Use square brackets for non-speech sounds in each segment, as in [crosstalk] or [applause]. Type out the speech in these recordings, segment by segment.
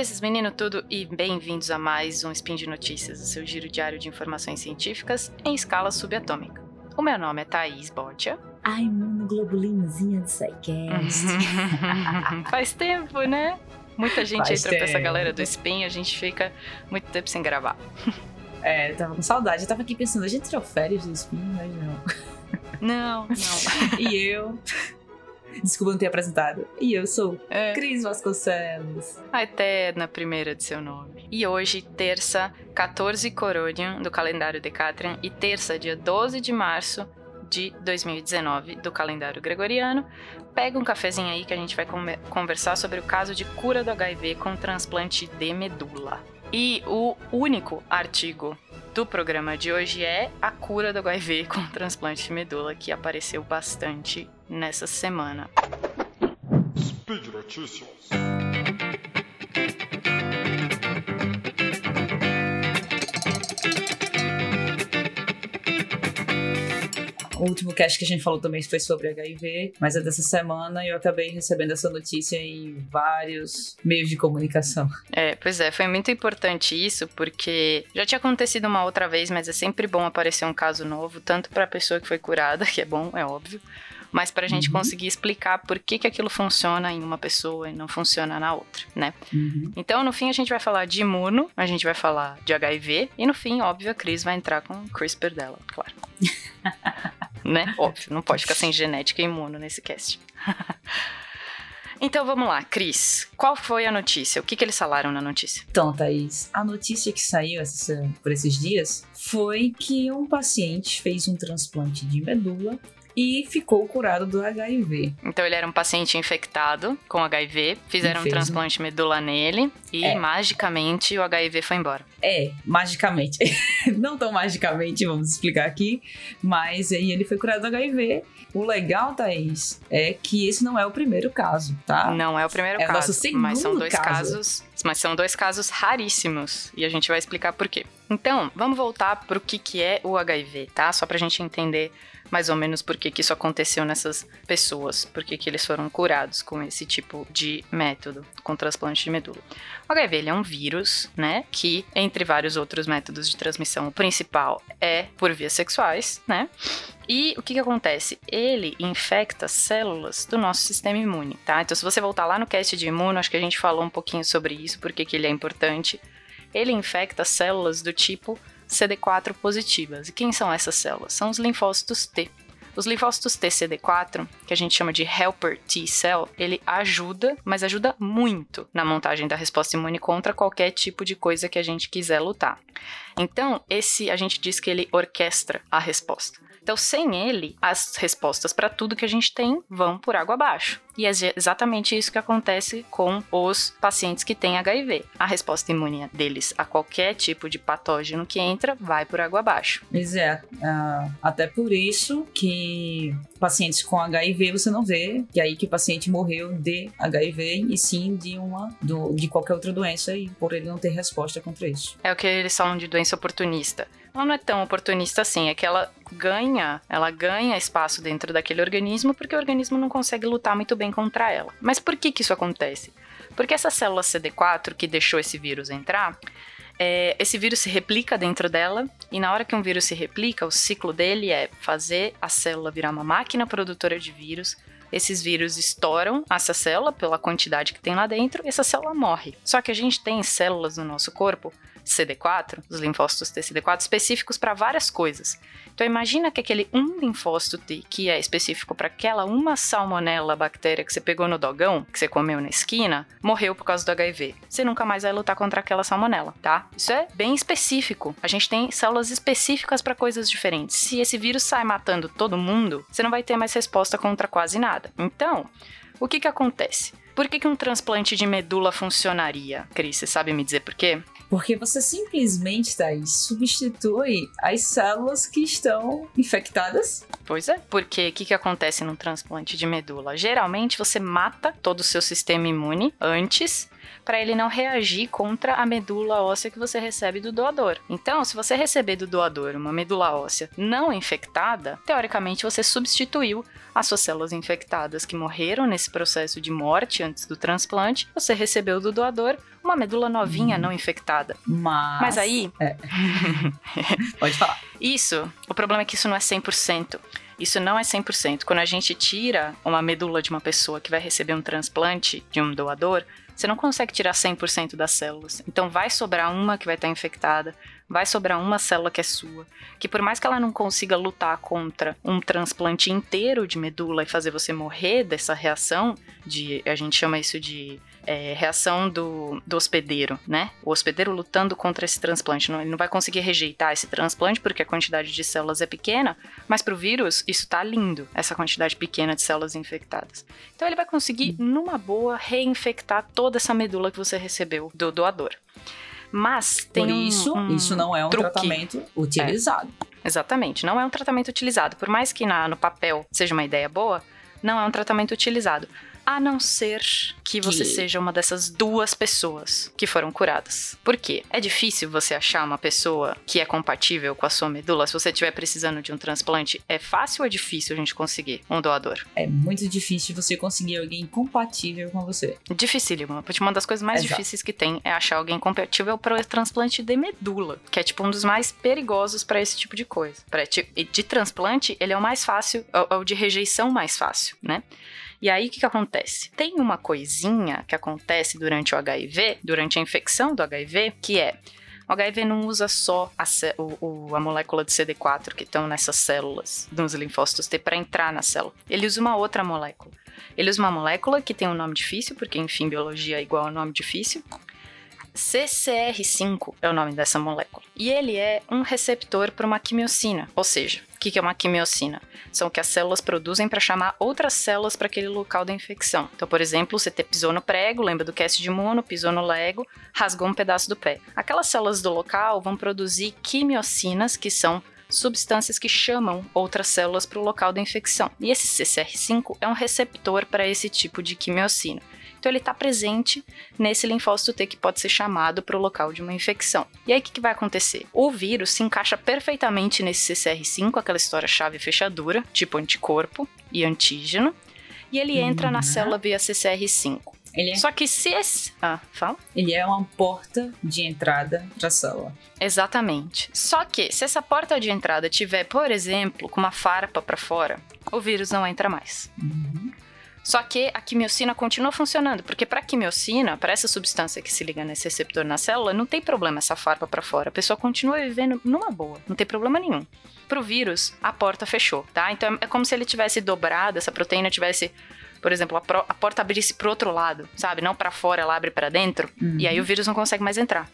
esses meninos tudo e bem-vindos a mais um Spin de Notícias, o seu giro diário de informações científicas em escala subatômica. O meu nome é Thaís Botia. Ai, imunoglobulinazinha do SciCast. [laughs] Faz tempo, né? Muita gente Faz entra pra essa tempo. galera do Spin, a gente fica muito tempo sem gravar. É, eu tava com saudade. Eu tava aqui pensando, a gente tirou férias do Spin, mas não. Não, não. [laughs] E eu. Desculpa não ter apresentado. E eu sou É, Cris Vasconcelos. a eterna primeira de seu nome. E hoje, terça, 14 Coronium do calendário Decatrian e terça, dia 12 de março de 2019 do calendário gregoriano. Pega um cafezinho aí que a gente vai conversar sobre o caso de cura do HIV com transplante de medula. E o único artigo do programa de hoje é a cura do HIV com transplante de medula, que apareceu bastante nessa semana. Speed Notícias. O último cast que a gente falou também foi sobre HIV, mas é dessa semana e eu acabei recebendo essa notícia em vários meios de comunicação. É, pois é, foi muito importante isso, porque já tinha acontecido uma outra vez, mas é sempre bom aparecer um caso novo, tanto para a pessoa que foi curada, [laughs] que é bom, é óbvio, mas para a gente Uhum. conseguir explicar por que, que aquilo funciona em uma pessoa e não funciona na outra, né? Então, no fim, a gente vai falar de imuno, a gente vai falar de HIV, e no fim, óbvio, a Cris vai entrar com o CRISPR dela, claro. [laughs] né? Óbvio, não pode ficar sem genética e imuno nesse cast. [laughs] então vamos lá, Cris, qual foi a notícia? O que, que eles falaram na notícia? Então, Thaís, a notícia que saiu essa- por esses dias foi que um paciente fez um transplante de medula e ficou curado do HIV. Então ele era um paciente infectado com HIV, fizeram um transplante medula nele e É. magicamente o HIV foi embora. É, magicamente. [laughs] Não tão magicamente, vamos explicar aqui, mas aí ele foi curado do HIV. O legal, Thaís, é que esse não é o primeiro caso, tá? Não é o primeiro É o caso, nosso segundo mas são dois caso. casos, mas são dois casos raríssimos e a gente vai explicar por quê. Então, vamos voltar pro que que é o HIV, tá? Só pra gente entender mais ou menos por que que isso aconteceu nessas pessoas, por que que eles foram curados com esse tipo de método, com transplante de medula. O HIV ele é um vírus, né, que entre vários outros métodos de transmissão, o principal é por vias sexuais, né? E o que, que acontece? Ele infecta células do nosso sistema imune, tá? Então, se você voltar lá no cast de imuno, acho que a gente falou um pouquinho sobre isso, porque que ele é importante. Ele infecta células do tipo CD4 positivas. E quem são essas células? São os linfócitos T. Os linfócitos T CD4, que a gente chama de helper T cell, ele ajuda, mas ajuda muito na montagem da resposta imune contra qualquer tipo de coisa que a gente quiser lutar. Então, esse a gente diz que ele orquestra a resposta. Então, sem ele, as respostas para tudo que a gente tem vão por água abaixo. E é exatamente isso que acontece com os pacientes que têm HIV. A resposta imune deles a qualquer tipo de patógeno que entra vai por água abaixo. Pois é, ah, até por isso que pacientes com HIV você não vê, e aí que o paciente morreu de HIV e sim de uma do- de qualquer outra doença e por ele não ter resposta contra isso. É o que eles falam de doença oportunista. Ela não é tão oportunista assim, é que ela ganha, ela ganha espaço dentro daquele organismo porque o organismo não consegue lutar muito bem contra ela. Mas por que que isso acontece? Porque essa célula CD4 que deixou esse vírus entrar, é, esse vírus se replica dentro dela e na hora que um vírus se replica, o ciclo dele é fazer a célula virar uma máquina produtora de vírus. Esses vírus estouram essa célula pela quantidade que tem lá dentro e essa célula morre. Só que a gente tem células no nosso corpo CD4, os linfócitos TCD4, específicos para várias coisas. Então imagina que aquele um linfócito T que é específico para aquela uma salmonela bactéria que você pegou no dogão, que você comeu na esquina, morreu por causa do HIV. Você nunca mais vai lutar contra aquela salmonela, tá? Isso é bem específico. A gente tem células específicas para coisas diferentes. Se esse vírus sai matando todo mundo, você não vai ter mais resposta contra quase nada. Então, o que que acontece? Por que, que um transplante de medula funcionaria? Cris, você sabe me dizer por quê? Porque você simplesmente, Thaís, substitui as células que estão infectadas. Pois é, porque o que, que acontece num transplante de medula? Geralmente você mata todo o seu sistema imune antes para ele não reagir contra a medula óssea que você recebe do doador. Então, se você receber do doador uma medula óssea não infectada, teoricamente você substituiu as suas células infectadas que morreram nesse processo de morte antes do transplante, você recebeu do doador uma medula novinha hum. não infectada. Mas, Mas aí. É. [laughs] Pode falar. Isso, o problema é que isso não é 100%. Isso não é 100%. Quando a gente tira uma medula de uma pessoa que vai receber um transplante de um doador, você não consegue tirar 100% das células. Então vai sobrar uma que vai estar infectada, vai sobrar uma célula que é sua, que por mais que ela não consiga lutar contra um transplante inteiro de medula e fazer você morrer dessa reação de, a gente chama isso de é, reação do, do hospedeiro, né? O hospedeiro lutando contra esse transplante. Não, ele não vai conseguir rejeitar esse transplante porque a quantidade de células é pequena, mas para o vírus isso tá lindo, essa quantidade pequena de células infectadas. Então ele vai conseguir, numa boa, reinfectar toda essa medula que você recebeu do doador. Mas tem Por isso, um, um isso não é um truque. tratamento utilizado. É, exatamente, não é um tratamento utilizado. Por mais que na, no papel seja uma ideia boa, não é um tratamento utilizado. A não ser que você Que- seja uma dessas duas pessoas que foram curadas. Por quê? É difícil você achar uma pessoa que é compatível com a sua medula. Se você estiver precisando de um transplante, é fácil ou é difícil a gente conseguir um doador? É muito difícil você conseguir alguém compatível com você. Dificílimo. Uma das coisas mais Exato. difíceis que tem é achar alguém compatível para o transplante de medula, que é tipo um dos mais perigosos para esse tipo de coisa. Pra, ti- e de transplante, ele é o mais fácil, é o de rejeição mais fácil, né? E aí, o que, que acontece? Tem uma coisinha que acontece durante o HIV, durante a infecção do HIV, que é o HIV não usa só a, o- o- a molécula de CD4 que estão nessas células, nos linfócitos T, para entrar na célula. Ele usa uma outra molécula. Ele usa uma molécula que tem um nome difícil, porque, enfim, biologia é igual a nome difícil. CCR5 é o nome dessa molécula. E ele é um receptor para uma quimiocina. Ou seja, o que é uma quimiocina? São o que as células produzem para chamar outras células para aquele local da infecção. Então, por exemplo, você pisou no prego, lembra do cast de imuno, pisou no lego, rasgou um pedaço do pé. Aquelas células do local vão produzir quimiocinas, que são substâncias que chamam outras células para o local da infecção. E esse CCR5 é um receptor para esse tipo de quimiocina. Então ele está presente nesse linfócito T que pode ser chamado para o local de uma infecção. E aí o que, que vai acontecer? O vírus se encaixa perfeitamente nesse CCR5, aquela história chave fechadura, tipo anticorpo e antígeno, e ele entra na Uhum. célula via CCR5. Ele é, Só que se esse. Ah, fala? ele é uma porta de entrada para a célula. Exatamente. Só que se essa porta de entrada tiver, por exemplo, com uma farpa para fora, o vírus não entra mais. Uhum. Só que a quimiocina continua funcionando, porque para a quimiocina, para essa substância que se liga nesse receptor na célula, não tem problema essa farpa para fora. A pessoa continua vivendo numa boa, não tem problema nenhum. Pro vírus, a porta fechou, tá? Então é como se ele tivesse dobrado, essa proteína tivesse, por exemplo, a, pro- a porta abrisse pro outro lado, sabe? Não para fora, ela abre para dentro, Uhum. e aí o vírus não consegue mais entrar.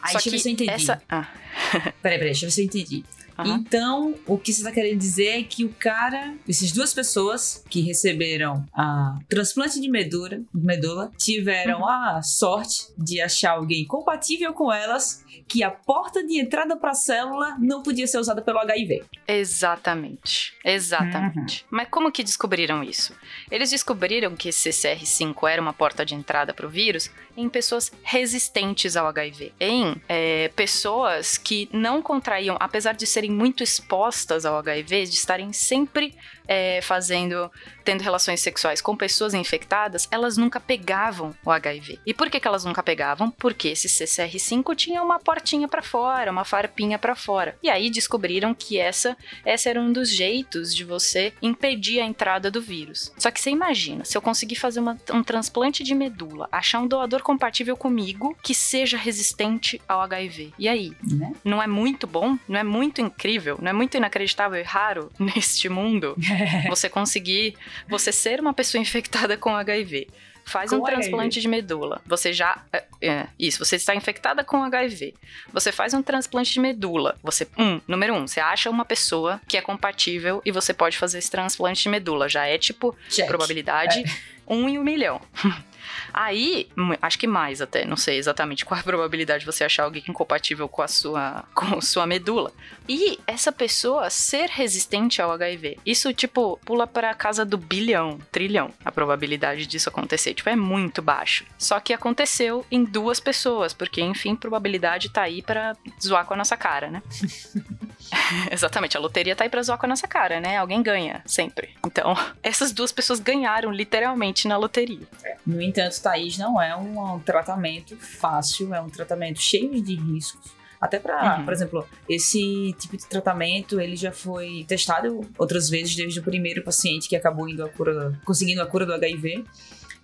Aí, Só que eu entendi. essa, ah, Peraí, peraí, deixa eu ver se eu entendi. Aham. Então, o que você está querendo dizer é que o cara, essas duas pessoas que receberam a transplante de medula, medula tiveram Uhum. a sorte de achar alguém compatível com elas, que a porta de entrada para a célula não podia ser usada pelo HIV. Exatamente. Exatamente. Mas como que descobriram isso? Eles descobriram que esse CCR5 era uma porta de entrada para o vírus em pessoas resistentes ao HIV. Em é, pessoas que não contraíam, apesar de serem muito expostas ao HIV, de estarem sempre é, fazendo, tendo relações sexuais com pessoas infectadas, elas nunca pegavam o HIV. E por que, que elas nunca pegavam? Porque esse CCR5 tinha uma portinha para fora, uma farpinha para fora. E aí descobriram que essa, essa era um dos jeitos de você impedir a entrada do vírus. Só que você imagina, se eu conseguir fazer uma- um transplante de medula, achar um doador compatível comigo que seja resistente ao HIV. E aí? Né? Não é muito bom? Não é muito incrível? Não é muito inacreditável e raro [laughs] neste mundo [laughs] [laughs] você conseguir, você ser uma pessoa infectada com HIV. Faz um Com transplante de medula. Você já. é, é, isso, você está infectada com HIV. Você faz um transplante de medula. Você. Um, número um, você acha uma pessoa que é compatível e você pode fazer esse transplante de medula. Já é tipo Check. probabilidade Um em um milhão. [laughs] Aí, acho que mais até, não sei exatamente qual a probabilidade de você achar alguém incompatível com a sua, [laughs] com sua medula. E essa pessoa ser resistente ao HIV. Isso, tipo, pula para a casa do bilhão, trilhão, a probabilidade disso acontecer. Tipo, é muito baixo. Só que aconteceu em duas pessoas, porque, enfim, probabilidade tá aí para zoar com a nossa cara, né? [laughs] [laughs] Exatamente, a loteria tá aí pra zoar com a nossa cara, né? Alguém ganha, sempre. Então, [laughs] essas duas pessoas ganharam literalmente na loteria. No entanto, Thaís não é um tratamento fácil, é um tratamento cheio de riscos. Até para, uhum. por exemplo, esse tipo de tratamento, ele já foi testado outras vezes desde o primeiro paciente que acabou indo a cura, conseguindo a cura do HIV.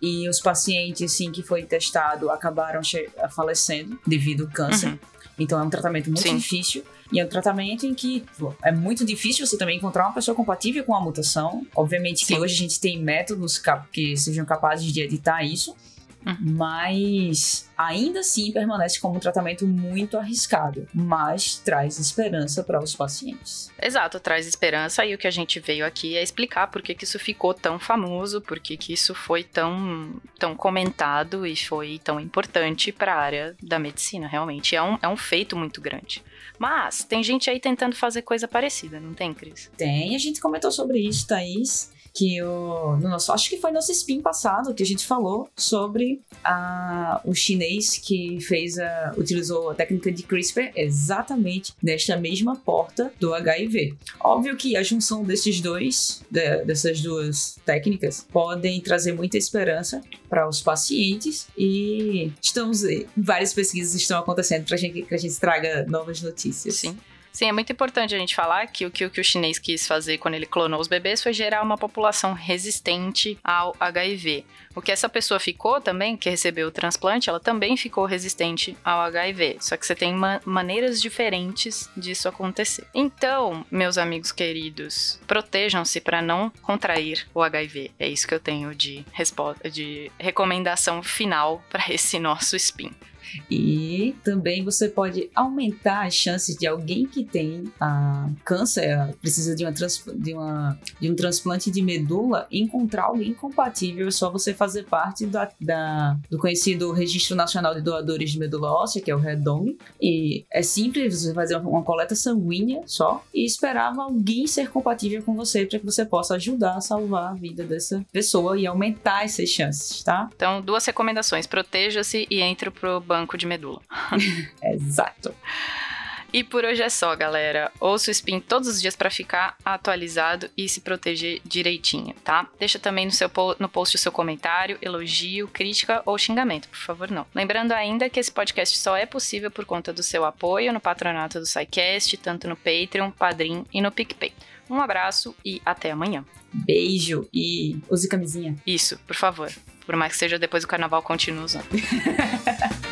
E os pacientes, sim, que foi testado acabaram falecendo devido ao câncer. Uhum. Então é um tratamento muito sim. difícil. E é um tratamento em que pô, é muito difícil você também encontrar uma pessoa compatível com a mutação. Obviamente Sim. que hoje a gente tem métodos que sejam capazes de editar isso. Uhum. Mas ainda assim permanece como um tratamento muito arriscado, mas traz esperança para os pacientes. Exato, traz esperança e o que a gente veio aqui é explicar por que, que isso ficou tão famoso, por que, que isso foi tão, tão comentado e foi tão importante para a área da medicina, realmente. É um, é um feito muito grande. Mas tem gente aí tentando fazer coisa parecida, não tem, Cris? Tem, a gente comentou sobre isso, Thaís que o, no nosso, acho que foi nosso spin passado que a gente falou sobre a, o chinês que fez a, utilizou a técnica de CRISPR exatamente nesta mesma porta do HIV. Óbvio que a junção desses dois, de, dessas duas técnicas, podem trazer muita esperança para os pacientes e estamos várias pesquisas estão acontecendo para que a gente traga novas notícias. Sim. Sim, é muito importante a gente falar que o que, o que o chinês quis fazer quando ele clonou os bebês foi gerar uma população resistente ao HIV. O que essa pessoa ficou também, que recebeu o transplante, ela também ficou resistente ao HIV. Só que você tem ma maneiras diferentes disso acontecer. Então, meus amigos queridos, protejam-se para não contrair o HIV. É isso que eu tenho de de recomendação final para esse nosso spin. E também você pode aumentar as chances de alguém que tem a câncer, precisa de, uma, de, uma, de um transplante de medula, encontrar alguém compatível. É só você fazer parte da, da, do conhecido Registro Nacional de Doadores de Medula Óssea, que é o REDOM. E é simples, você fazer uma coleta sanguínea só e esperar alguém ser compatível com você para que você possa ajudar a salvar a vida dessa pessoa e aumentar essas chances, tá? Então, duas recomendações: proteja-se e entre pro banco de medula. [laughs] Exato. E por hoje é só, galera. Ouça o Spin todos os dias para ficar atualizado e se proteger direitinho, tá? Deixa também no, seu no post o seu comentário, elogio, crítica ou xingamento, por favor, não. Lembrando ainda que esse podcast só é possível por conta do seu apoio no patronato do SciCast, tanto no Patreon, Padrim e no PicPay. Um abraço e até amanhã. Beijo e use camisinha. Isso, por favor. Por mais que seja depois do carnaval, continue usando. [laughs]